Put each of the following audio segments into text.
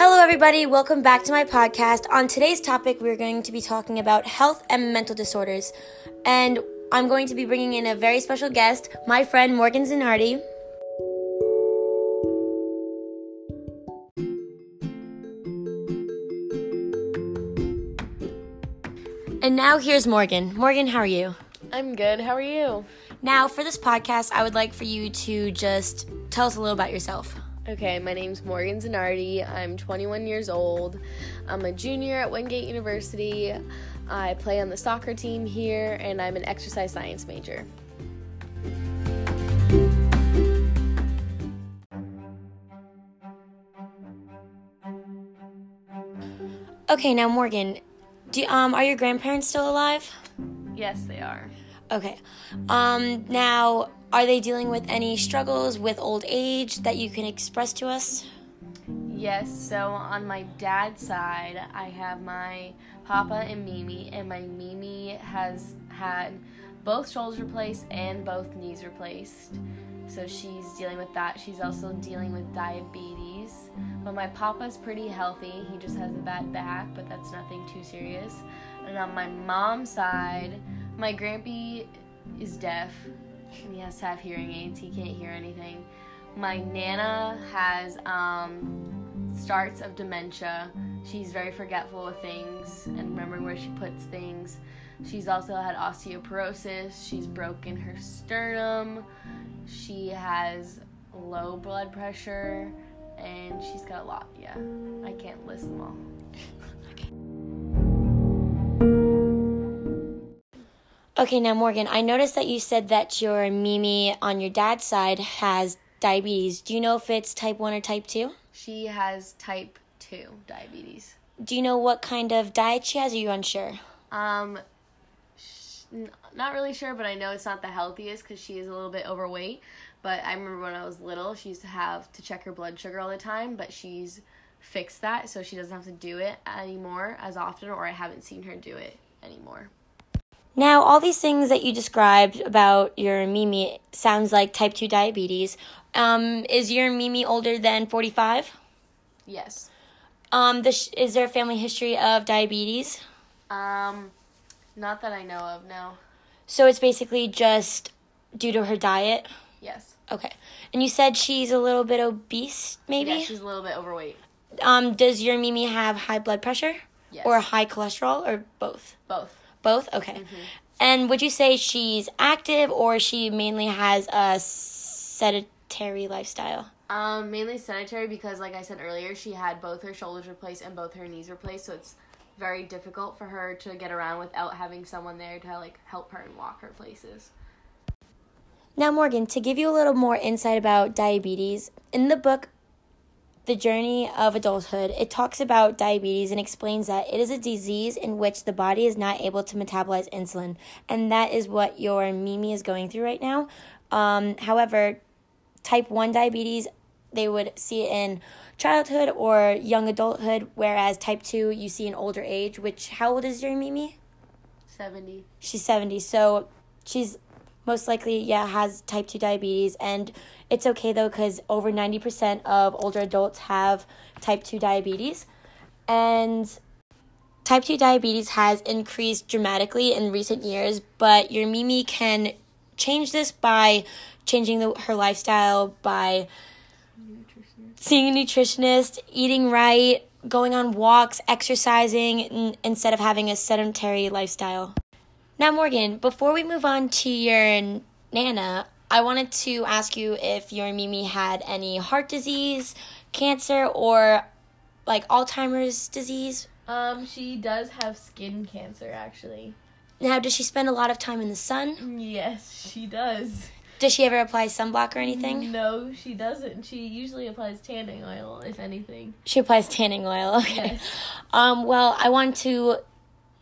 Hello, everybody. Welcome back to my podcast. On today's topic, we're going to be talking about health and mental disorders. And I'm going to be bringing in a very special guest, my friend Morgan Zanardi. And now here's Morgan. Morgan, how are you? I'm good. How are you? Now, for this podcast, I would like for you to just tell us a little about yourself. Okay, my name's Morgan Zanardi. I'm 21 years old. I'm a junior at Wingate University. I play on the soccer team here, and I'm an exercise science major. Okay, now Morgan, do um are your grandparents still alive? Yes, they are. Okay. Um now are they dealing with any struggles with old age that you can express to us? Yes, so on my dad's side, I have my papa and Mimi, and my Mimi has had both shoulders replaced and both knees replaced. So she's dealing with that. She's also dealing with diabetes. But my papa's pretty healthy. He just has a bad back, but that's nothing too serious. And on my mom's side, my grampy is deaf he has to have hearing aids. He can't hear anything. My nana has um, starts of dementia. She's very forgetful of things and remembering where she puts things. She's also had osteoporosis. She's broken her sternum. She has low blood pressure and she's got a lot. Yeah, I can't list them all. Okay, now Morgan, I noticed that you said that your Mimi on your dad's side has diabetes. Do you know if it's type 1 or type 2? She has type 2 diabetes. Do you know what kind of diet she has? Are you unsure? Um, sh- n- not really sure, but I know it's not the healthiest because she is a little bit overweight. But I remember when I was little, she used to have to check her blood sugar all the time, but she's fixed that, so she doesn't have to do it anymore as often, or I haven't seen her do it anymore. Now, all these things that you described about your Mimi sounds like type 2 diabetes. Um, is your Mimi older than 45? Yes. Um, this, is there a family history of diabetes? Um, not that I know of, no. So it's basically just due to her diet? Yes. Okay. And you said she's a little bit obese, maybe? Yeah, she's a little bit overweight. Um, does your Mimi have high blood pressure? Yes. Or high cholesterol, or both? Both. Both? Okay. And would you say she's active or she mainly has a sedentary lifestyle? Um, mainly sedentary because, like I said earlier, she had both her shoulders replaced and both her knees replaced, so it's very difficult for her to get around without having someone there to like help her and walk her places. Now, Morgan, to give you a little more insight about diabetes, in the book The Journey of Adulthood, it talks about diabetes and explains that it is a disease in which the body is not able to metabolize insulin. And that is what your Mimi is going through right now. Um, however, type 1 diabetes, they would see it in childhood or young adulthood, whereas type 2 you see in older age, which, how old is your Mimi? 70. She's 70, so she's most likely, yeah, has type 2 diabetes. And it's okay though, because over 90% of older adults have type 2 diabetes. And type 2 diabetes has increased dramatically in recent years, but your Mimi can change this by changing the, her lifestyle, by seeing a nutritionist, eating right, going on walks, exercising, n- instead of having a sedentary lifestyle. Now, Morgan, before we move on to your Nana, I wanted to ask you if your Mimi had any heart disease, cancer, or like Alzheimer's disease. Um, she does have skin cancer actually. Now, does she spend a lot of time in the sun? Yes, she does. Does she ever apply sunblock or anything? No, she doesn't. She usually applies tanning oil, if anything. She applies tanning oil. Okay. Yes. Um, well, I want to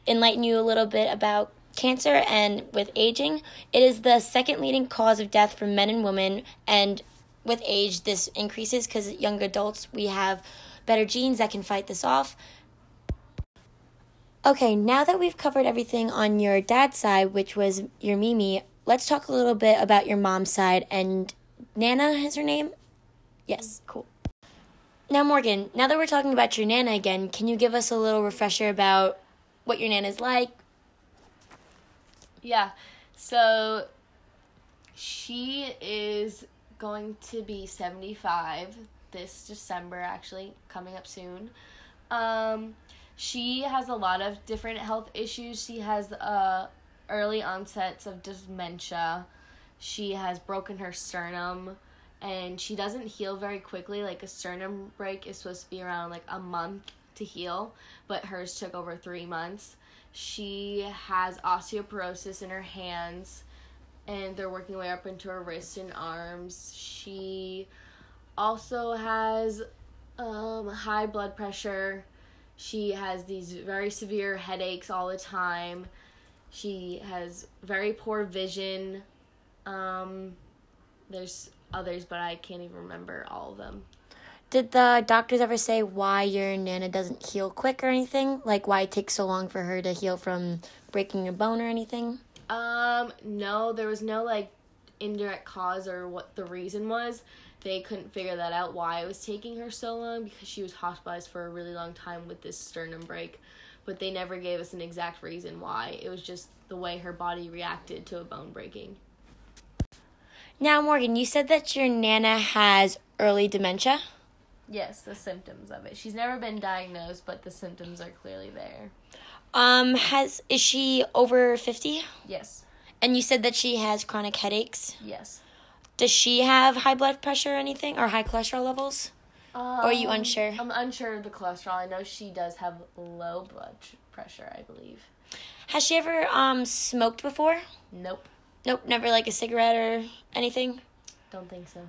enlighten you a little bit about cancer and with aging. It is the second leading cause of death for men and women, and with age, this increases because young adults we have better genes that can fight this off. Okay, now that we've covered everything on your dad's side, which was your Mimi, let's talk a little bit about your mom's side. And Nana is her name? Yes, cool. Now, Morgan, now that we're talking about your Nana again, can you give us a little refresher about what your Nana's like? Yeah. So she is going to be 75 this December, actually, coming up soon. Um, she has a lot of different health issues. She has uh, early onsets of dementia. She has broken her sternum and she doesn't heal very quickly. Like a sternum break is supposed to be around like a month to heal, but hers took over three months. She has osteoporosis in her hands and they're working way up into her wrists and arms. She also has um, high blood pressure. She has these very severe headaches all the time. She has very poor vision. Um, there's others, but I can't even remember all of them. Did the doctors ever say why your Nana doesn't heal quick or anything? Like why it takes so long for her to heal from breaking a bone or anything? Um, no, there was no like indirect cause or what the reason was. They couldn't figure that out why it was taking her so long because she was hospitalized for a really long time with this sternum break, but they never gave us an exact reason why. It was just the way her body reacted to a bone breaking. Now, Morgan, you said that your Nana has early dementia. Yes, the symptoms of it. She's never been diagnosed, but the symptoms are clearly there. Um, has is she over fifty? Yes. And you said that she has chronic headaches. Yes. Does she have high blood pressure or anything, or high cholesterol levels? Um, are you unsure? I'm unsure of the cholesterol. I know she does have low blood pressure, I believe. Has she ever um smoked before? Nope. Nope, never like a cigarette or anything. Don't think so.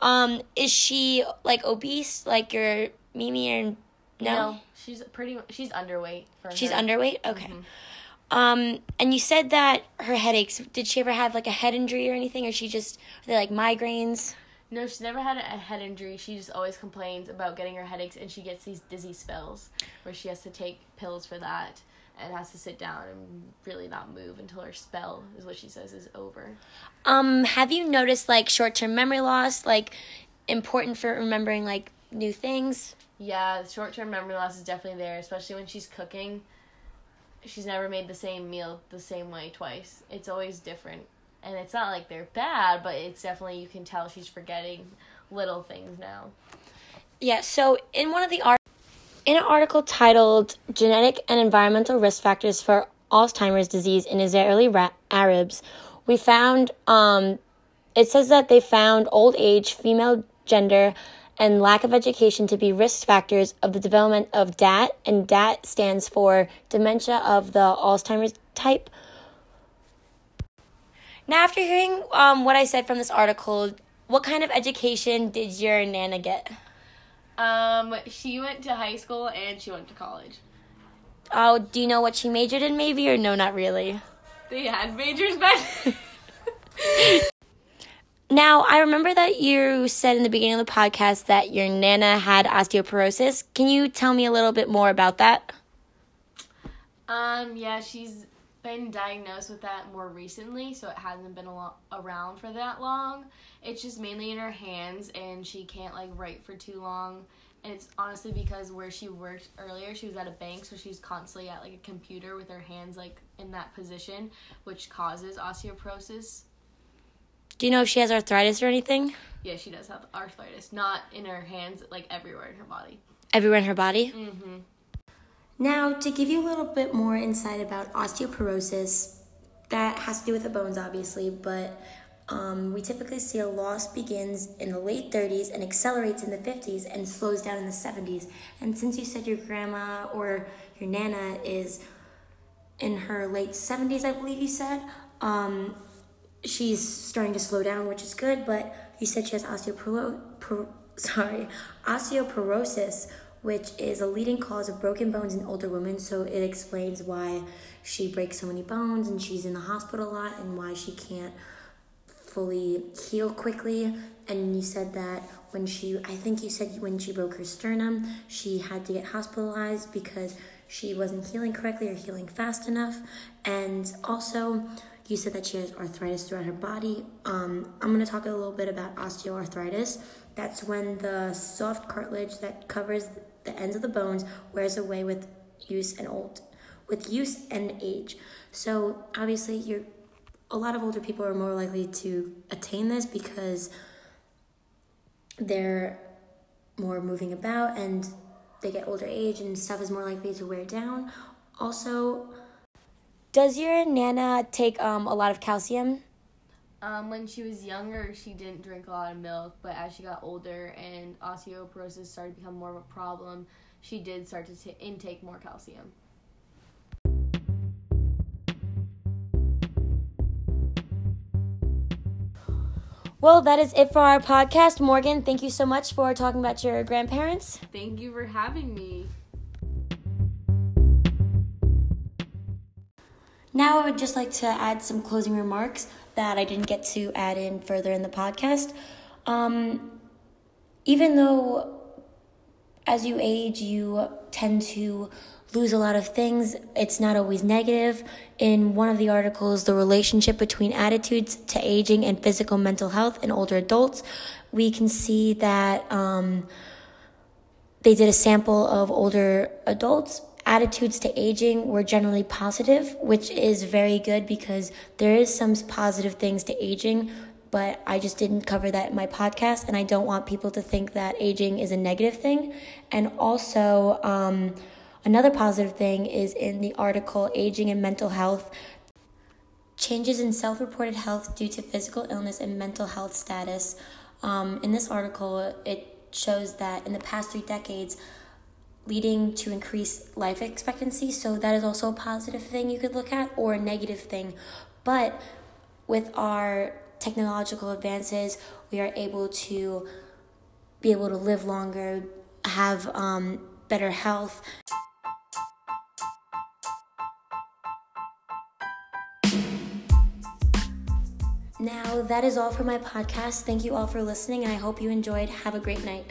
Um, is she like obese, like your Mimi or no? she's pretty. She's underweight. For She's her. underweight. Okay. Mhm. Um, and you said that her headaches. Did she ever have like a head injury or anything, or she just are they like migraines? No, she's never had a head injury. She just always complains about getting her headaches, and she gets these dizzy spells where she has to take pills for that and has to sit down and really not move until her spell is what she says is over. Um, have you noticed like short term memory loss, like important for remembering like new things? Yeah, short term memory loss is definitely there, especially when she's cooking. She's never made the same meal the same way twice. It's always different. And it's not like they're bad, but it's definitely, you can tell she's forgetting little things now. Yeah. So in one of the art, in an article titled "Genetic and Environmental Risk Factors for Alzheimer's Disease in Israeli Ra- Arabs," we found um, it says that they found old age, female gender, and lack of education to be risk factors of the development of DAT, and DAT stands for dementia of the Alzheimer's type. Now, after hearing um, what I said from this article, what kind of education did your Nana get? Um, she went to high school and she went to college. Oh, do you know what she majored in, maybe, or no, not really? They had majors back. Now, I remember that you said in the beginning of the podcast that your Nana had osteoporosis. Can you tell me a little bit more about that? um, yeah, she's been diagnosed with that more recently, so it hasn't been a lo- around for that long. It's just mainly in her hands, and she can't like write for too long. And it's honestly because where she worked earlier, she was at a bank, so she's constantly at like a computer with her hands like in that position, which causes osteoporosis. Do you know if she has arthritis or anything? Yeah, she does have arthritis, not in her hands, like everywhere in her body. Everywhere in her body? Mm-hmm. Now, to give you a little bit more insight about osteoporosis, that has to do with the bones, obviously, but um, we typically see a loss begins in the late 30s and accelerates in the 50s and slows down in the 70s. And since you said your grandma or your nana is in her late 70s, I believe you said, um, she's starting to slow down, which is good, but you said she has osteoporo- sorry, osteoporosis, which is a leading cause of broken bones in older women, so it explains why she breaks so many bones and she's in the hospital a lot and why she can't fully heal quickly. And you said that when she, I think you said when she broke her sternum, she had to get hospitalized because she wasn't healing correctly or healing fast enough. And also, You said that she has arthritis throughout her body. Um, I'm going to talk a little bit about osteoarthritis. That's when the soft cartilage that covers the ends of the bones wears away with use and old, with use and age. So obviously, you're a lot of older people are more likely to attain this because they're more moving about and they get older age and stuff is more likely to wear down. Also, does your nana take um, a lot of calcium? Um, when she was younger, she didn't drink a lot of milk, but as she got older and osteoporosis started to become more of a problem, she did start to t- intake more calcium. Well, that is it for our podcast. Morgan, thank you so much for talking about your grandparents. Thank you for having me. Now, I would just like to add some closing remarks that I didn't get to add in further in the podcast. Um, even though as you age, you tend to lose a lot of things. It's not always negative. In one of the articles, The Relationship Between Attitudes to Aging and Physical Mental Health in Older Adults, we can see that um, they did a sample of older adults. Attitudes to aging were generally positive, which is very good because there is some positive things to aging, but I just didn't cover that in my podcast, and I don't want people to think that aging is a negative thing. And also, um, Another positive thing is in the article Aging and Mental Health Changes in Self Reported Health Due to Physical Illness and Mental Health Status. Um, in this article, it shows that in the past three decades, leading to increased life expectancy. So, that is also a positive thing you could look at or a negative thing. But with our technological advances, we are able to be able to live longer, have um, better health. Now, that is all for my podcast. Thank you all for listening, and I hope you enjoyed. Have a great night.